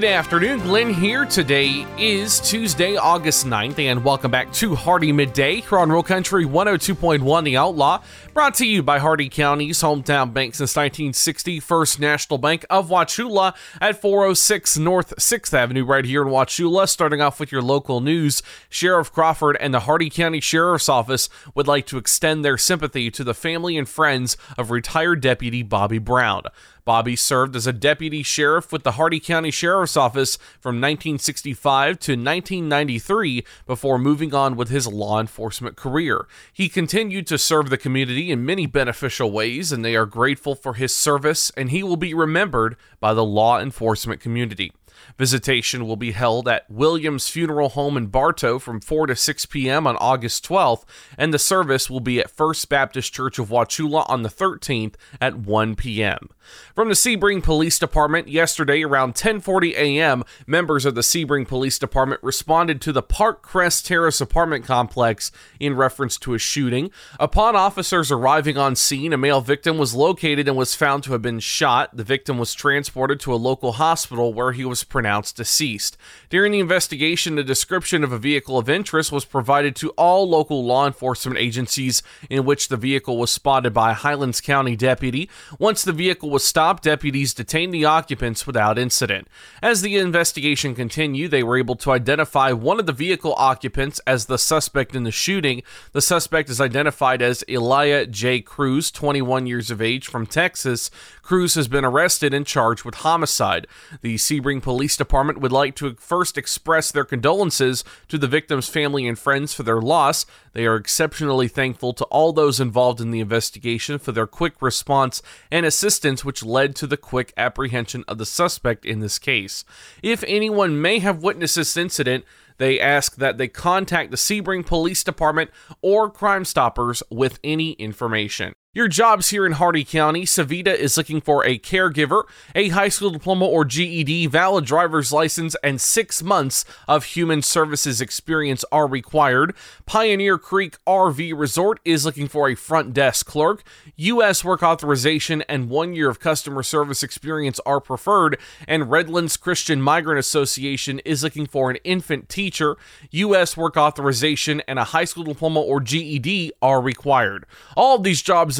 Good afternoon, Glenn here. Today is Tuesday, August 9th, and welcome back to Hardee Midday here on Real Country 102.1 The Outlaw, brought to you by Hardee County's hometown bank since 1960, First National Bank of Wauchula at 406 North 6th Avenue, right here in Wauchula. Starting off with your local news, Sheriff Crawford and the Hardee County Sheriff's Office would like to extend their sympathy to the family and friends of retired Deputy Bobby Brown. Bobby served as a deputy sheriff with the Hardee County Sheriff's Office from 1965 to 1993 before moving on with his law enforcement career. He continued to serve the community in many beneficial ways, and they are grateful for his service, and he will be remembered by the law enforcement community. Visitation will be held at Williams Funeral Home in Bartow from 4 to 6 p.m. on August 12th, and the service will be at First Baptist Church of Wauchula on the 13th at 1 p.m. From the Sebring Police Department, yesterday around 10:40 a.m., members of the Sebring Police Department responded to the Park Crest Terrace apartment complex in reference to a shooting. Upon officers arriving on scene, a male victim was located and was found to have been shot. The victim was transported to a local hospital where he was pronounced deceased. During the investigation, a description of a vehicle of interest was provided to all local law enforcement agencies in which the vehicle was spotted by a Highlands County deputy. Once the vehicle was stopped, deputies detained the occupants without incident. As the investigation continued, they were able to identify one of the vehicle occupants as the suspect in the shooting. The suspect is identified as Elia J. Cruz, 21 years of age, from Texas. Cruz has been arrested and charged with homicide. The Sebring Police Department would like to first express their condolences to the victim's family and friends for their loss. They are exceptionally thankful to all those involved in the investigation for their quick response and assistance, which led to the quick apprehension of the suspect in this case. If anyone may have witnessed this incident, they ask that they contact the Sebring Police Department or Crime Stoppers with any information. Your jobs here in Hardee County, Sevita is looking for a caregiver, a high school diploma or GED, valid driver's license, and six months of human services experience are required. Pioneer Creek RV Resort is looking for a front desk clerk. U.S. work authorization and one year of customer service experience are preferred. And Redlands Christian Migrant Association is looking for an infant teacher. U.S. work authorization and a high school diploma or GED are required. All of these jobs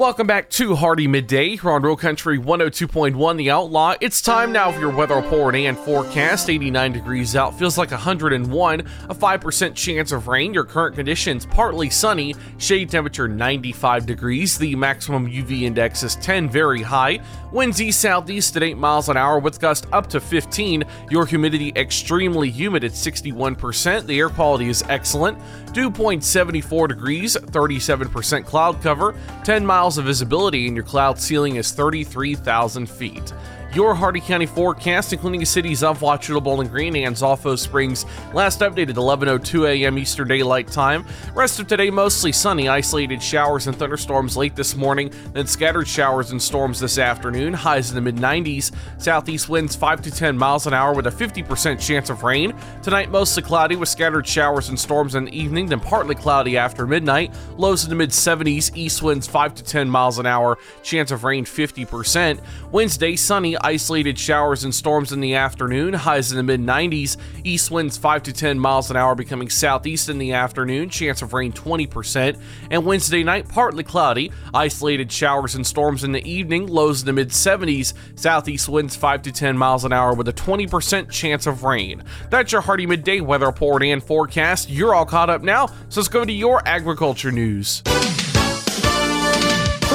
Welcome back to Hardee Midday here on Real Country 102.1 The Outlaw. It's time now for your weather report and forecast. 89 degrees out, feels like 101, a 5% chance of rain. Your current conditions partly sunny, shade temperature 95 degrees. The maximum UV index is 10, very high. Winds east southeast at 8 miles an hour with gusts up to 15. Your humidity extremely humid at 61%. The air quality is excellent. Dew point 74 degrees, 37% cloud cover, 10 miles of visibility, and your cloud ceiling is 33,000 feet. Your Hardee County forecast, including the cities of Wauchula, Bowling Green, and Zolfo Springs, last updated 11:02 a.m. Eastern Daylight Time. Rest of today mostly sunny, isolated showers and thunderstorms late this morning, then scattered showers and storms this afternoon. Highs in the mid 90s. Southeast winds 5 to 10 miles an hour with a 50% chance of rain. Tonight mostly cloudy with scattered showers and storms in the evening, then partly cloudy after midnight. Lows in the mid 70s. East winds 5 to 10 miles an hour. Chance of rain 50%. Wednesday sunny isolated showers and storms in the afternoon, highs in the mid 90s. East winds 5 to 10 miles an hour becoming southeast in the afternoon, chance of rain 20%. And Wednesday night, partly cloudy, isolated showers and storms in the evening, lows in the mid 70s. Southeast winds 5 to 10 miles an hour with a 20% chance of rain. That's your Hardee Midday weather report and forecast. You're all caught up now, so let's go to your agriculture news.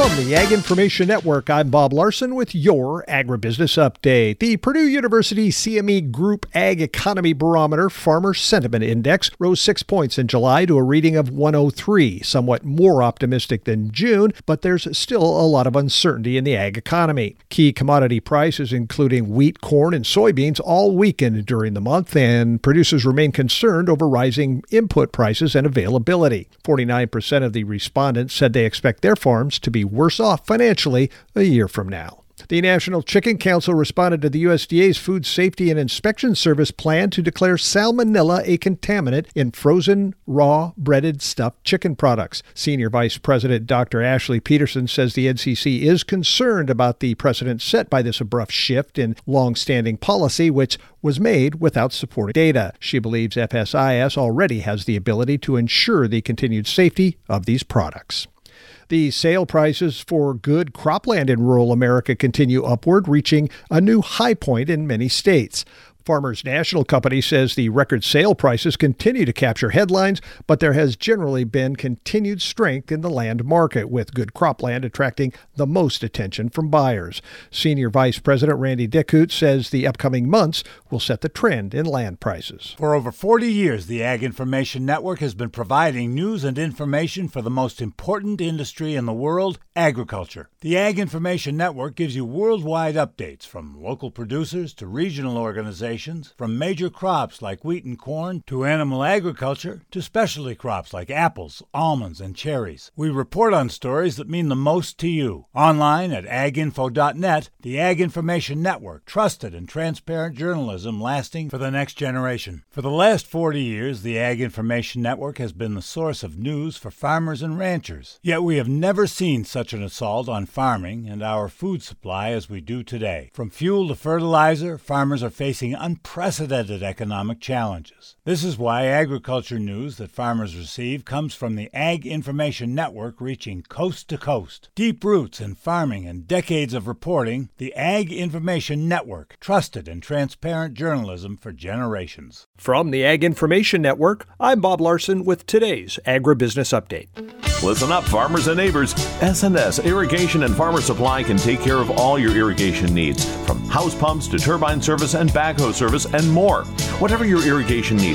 From the Ag Information Network, I'm Bob Larson with your Agribusiness Update. The Purdue University CME Group Ag Economy Barometer Farmer Sentiment Index rose six points in July to a reading of 103, somewhat more optimistic than June, but there's still a lot of uncertainty in the ag economy. Key commodity prices, including wheat, corn, and soybeans, all weakened during the month, and producers remain concerned over rising input prices and availability. 49% of the respondents said they expect their farms to be worse off financially a year from now. The National Chicken Council responded to the USDA's Food Safety and Inspection Service plan to declare salmonella a contaminant in frozen, raw, breaded, stuffed chicken products. Senior Vice President Dr. Ashley Peterson says the NCC is concerned about the precedent set by this abrupt shift in long-standing policy, which was made without supporting data. She believes FSIS already has the ability to ensure the continued safety of these products. The sale prices for good cropland in rural America continue upward, reaching a new high point in many states. Farmers National Company says the record sale prices continue to capture headlines, but there has generally been continued strength in the land market, with good cropland attracting the most attention from buyers. Senior Vice President Randy Dickhut says the upcoming months will set the trend in land prices. For over 40 years, the Ag Information Network has been providing news and information for the most important industry in the world, agriculture. The Ag Information Network gives you worldwide updates from local producers to regional organizations from major crops like wheat and corn to animal agriculture to specialty crops like apples, almonds, and cherries. We report on stories that mean the most to you. Online at aginfo.net, the Ag Information Network, trusted and transparent journalism lasting for the next generation. For the last 40 years, the Ag Information Network has been the source of news for farmers and ranchers. Yet we have never seen such an assault on farming and our food supply as we do today. From fuel to fertilizer, farmers are facing unprecedented economic challenges. This is why agriculture news that farmers receive comes from the Ag Information Network reaching coast to coast. Deep roots in farming and decades of reporting, the Ag Information Network, trusted and transparent journalism for generations. From the Ag Information Network, I'm Bob Larson with today's Agribusiness Update. Listen up, farmers and neighbors. SNS Irrigation and Farmer Supply can take care of all your irrigation needs, from house pumps to turbine service and backhoe service, and more. Whatever your irrigation needs,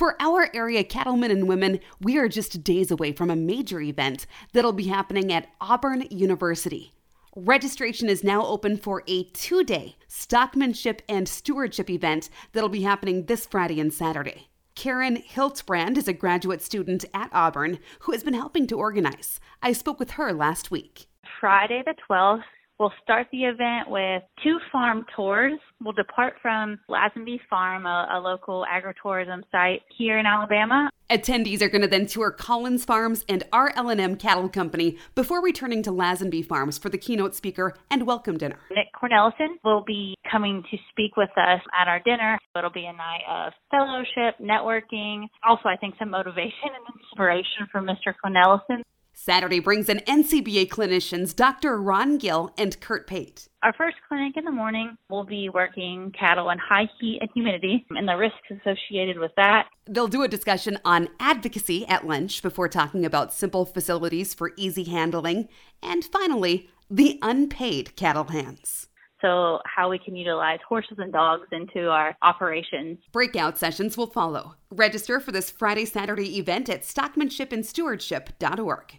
For our area cattlemen and women, we are just days away from a major event that'll be happening at Auburn University. Registration is now open for a two day stockmanship and stewardship event that'll be happening this Friday and Saturday. Karen Hiltbrand is a graduate student at Auburn who has been helping to organize. I spoke with her last week. Friday the 12th, we'll start the event with two farm tours. We'll depart from Lazenby Farm, a, a local agritourism site here in Alabama. Attendees are going to then tour Collins Farms and RL&M Cattle Company before returning to Lazenby Farms for the keynote speaker and welcome dinner. Nick Cornelison will be coming to speak with us at our dinner. It'll be a night of fellowship, networking, also I think some motivation and inspiration from Mr. Cornelison. Saturday brings in NCBA clinicians Dr. Ron Gill and Kurt Pate. Our first clinic in the morning will be working cattle in high heat and humidity and the risks associated with that. They'll do a discussion on advocacy at lunch before talking about simple facilities for easy handling. And finally, the unpaid cattle hands. So, how we can utilize horses and dogs into our operations. Breakout sessions will follow. Register for this Friday Saturday event at stockmanshipandstewardship.org.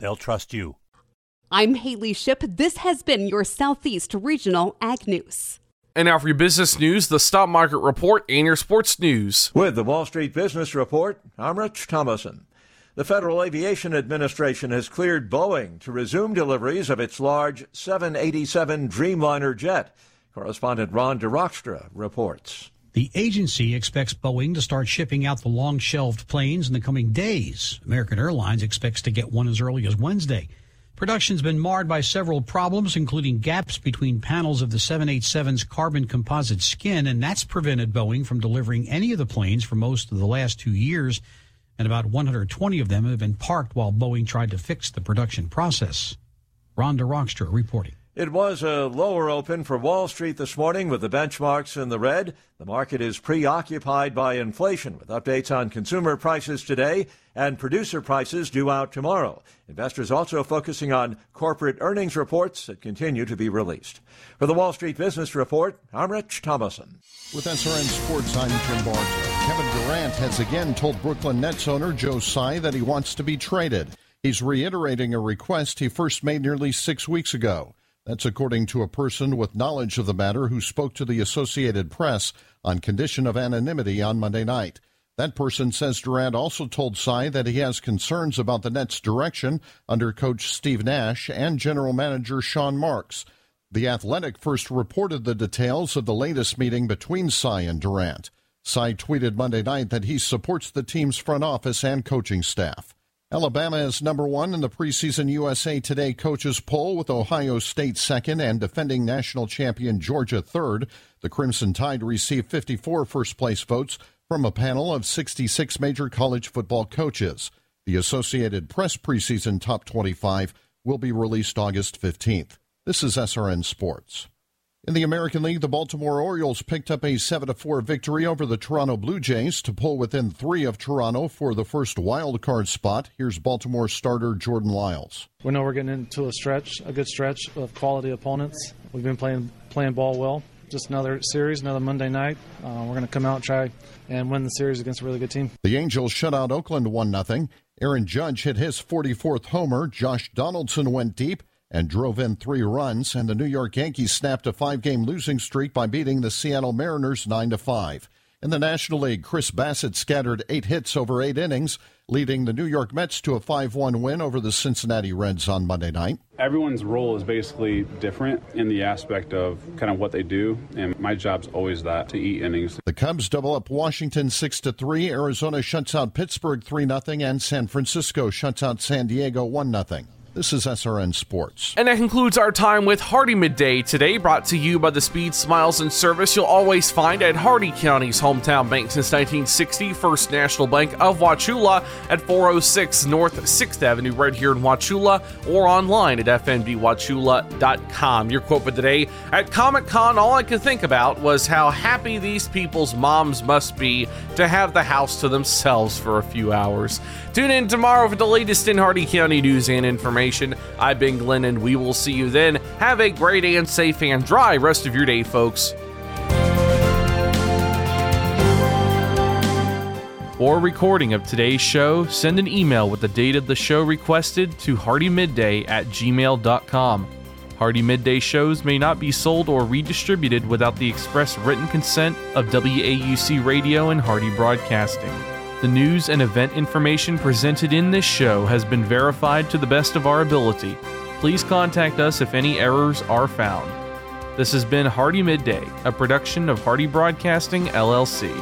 they'll trust you. I'm Haley Ship. This has been your Southeast Regional Ag News. And now for your business news, the stock market report, and your sports news. With the Wall Street Business Report, I'm Rich Thomason. The Federal Aviation Administration has cleared Boeing to resume deliveries of its large 787 Dreamliner jet. Correspondent Ron DeRockstra reports. The agency expects Boeing to start shipping out the long shelved planes in the coming days. American Airlines expects to get one as early as Wednesday. Production's been marred by several problems, including gaps between panels of the 787's carbon composite skin, and that's prevented Boeing from delivering any of the planes for most of the last two years. And about 120 of them have been parked while Boeing tried to fix the production process. Ron DeRockstra reporting. It was a lower open for Wall Street this morning with the benchmarks in the red. The market is preoccupied by inflation with updates on consumer prices today and producer prices due out tomorrow. Investors also focusing on corporate earnings reports that continue to be released. For the Wall Street Business Report, I'm Rich Thomason. With SRN Sports, I'm Jim Barton. Kevin Durant has again told Brooklyn Nets owner Joe Tsai that he wants to be traded. He's reiterating a request he first made nearly six weeks ago. That's according to a person with knowledge of the matter who spoke to the Associated Press on condition of anonymity on Monday night. That person says Durant also told Tsai that he has concerns about the Nets' direction under coach Steve Nash and general manager Sean Marks. The Athletic first reported the details of the latest meeting between Tsai and Durant. Tsai tweeted Monday night that he supports the team's front office and coaching staff. Alabama is number one in the preseason USA Today coaches poll with Ohio State second and defending national champion Georgia third. The Crimson Tide received 54 first place votes from a panel of 66 major college football coaches. The Associated Press preseason top 25 will be released August 15th. This is SRN Sports. In the American League, the Baltimore Orioles picked up a 7 4 victory over the Toronto Blue Jays to pull within three of Toronto for the first wild card spot. Here's Baltimore starter Jordan Lyles. We know we're getting into a stretch, a good stretch of quality opponents. We've been playing playing ball well. Just another series, another Monday night. Uh, we're going to come out and try and win the series against a really good team. The Angels shut out Oakland 1 0. Aaron Judge hit his 44th homer. Josh Donaldson went deep and drove in three runs, and the New York Yankees snapped a five-game losing streak by beating the Seattle Mariners 9 to 5. In the National League, Chris Bassitt scattered eight hits over eight innings, leading the New York Mets to a 5 1 win over the Cincinnati Reds on Monday night. Everyone's role is basically different in the aspect of kind of what they do, and my job's always that to eat innings. The Cubs double up Washington 6 to 3, Arizona shuts out Pittsburgh 3 0, and San Francisco shuts out San Diego 1 0. This is SRN Sports. And that concludes our time with Hardee Midday today, brought to you by the speed, smiles, and service you'll always find at Hardee County's hometown bank since 1960, First National Bank of Wauchula at 406 North 6th Avenue, right here in Wauchula, or online at fnbwauchula.com. Your quote for today At Comic Con, all I could think about was how happy these people's moms must be to have the house to themselves for a few hours. Tune in tomorrow for the latest in Hardee County news and information information. I've been Glenn, and we will see you then. Have a great and safe and dry rest of your day, folks. For recording of today's show, send an email with the date of the show requested to hardeemidday at gmail.com. Hardee Midday shows may not be sold or redistributed without the express written consent of WAUC Radio and Hardee Broadcasting. The news and event information presented in this show has been verified to the best of our ability. Please contact us if any errors are found. This has been Hardee Midday, a production of Hardee Broadcasting, LLC.